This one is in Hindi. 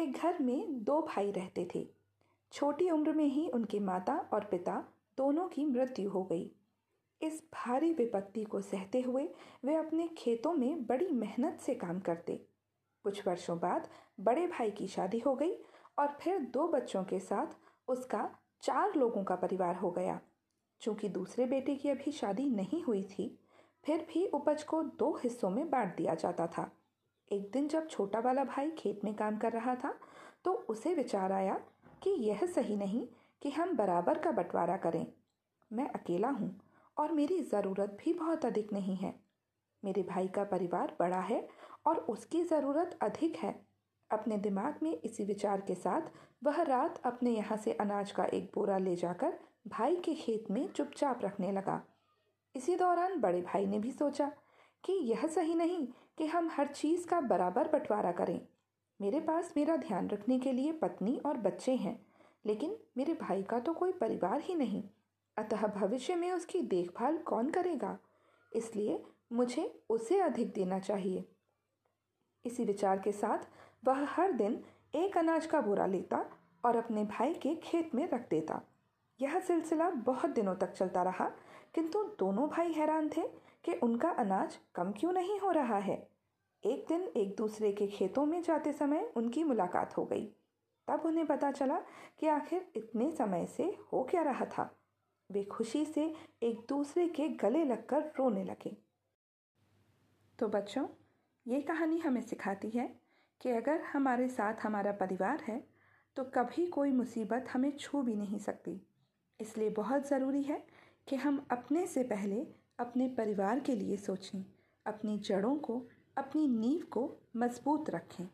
एक घर में दो भाई रहते थे। छोटी उम्र में ही उनके माता और पिता दोनों की मृत्यु हो गई। इस भारी विपत्ति को सहते हुए वे अपने खेतों में बड़ी मेहनत से काम करते। कुछ वर्षों बाद बड़े भाई की शादी हो गई और फिर दो बच्चों के साथ उसका चार लोगों का परिवार हो गया। चूँकि दूसरे बेटे की अभी शादी नहीं हुई थी, फिर भी उपज को दो हिस्सों में बांट दिया जाता था। एक दिन जब छोटा वाला भाई खेत में काम कर रहा था तो उसे विचार आया कि यह सही नहीं कि हम बराबर का बंटवारा करें। मैं अकेला हूँ और मेरी ज़रूरत भी बहुत अधिक नहीं है। मेरे भाई का परिवार बड़ा है और उसकी ज़रूरत अधिक है। अपने दिमाग में इसी विचार के साथ वह रात अपने यहाँ से अनाज का एक बोरा ले जाकर भाई के खेत में चुपचाप रखने लगा। इसी दौरान बड़े भाई ने भी सोचा कि यह सही नहीं कि हम हर चीज़ का बराबर बंटवारा करें। मेरे पास मेरा ध्यान रखने के लिए पत्नी और बच्चे हैं, लेकिन मेरे भाई का तो कोई परिवार ही नहीं। अतः भविष्य में उसकी देखभाल कौन करेगा? इसलिए मुझे उसे अधिक देना चाहिए। इसी विचार के साथ वह हर दिन एक अनाज का बोरा लेता और अपने भाई के खेत में रख देता। यह सिलसिला बहुत दिनों तक चलता रहा, किंतु दोनों भाई हैरान थे कि उनका अनाज कम क्यों नहीं हो रहा है। एक दिन एक दूसरे के खेतों में जाते समय उनकी मुलाकात हो गई। तब उन्हें पता चला कि आखिर इतने समय से हो क्या रहा था। वे खुशी से एक दूसरे के गले लगकर रोने लगे। तो बच्चों, ये कहानी हमें सिखाती है कि अगर हमारे साथ हमारा परिवार है तो कभी कोई मुसीबत हमें छू भी नहीं सकती। इसलिए बहुत ज़रूरी है कि हम अपने से पहले अपने परिवार के लिए सोचें, अपनी जड़ों को, अपनी नींव को मज़बूत रखें।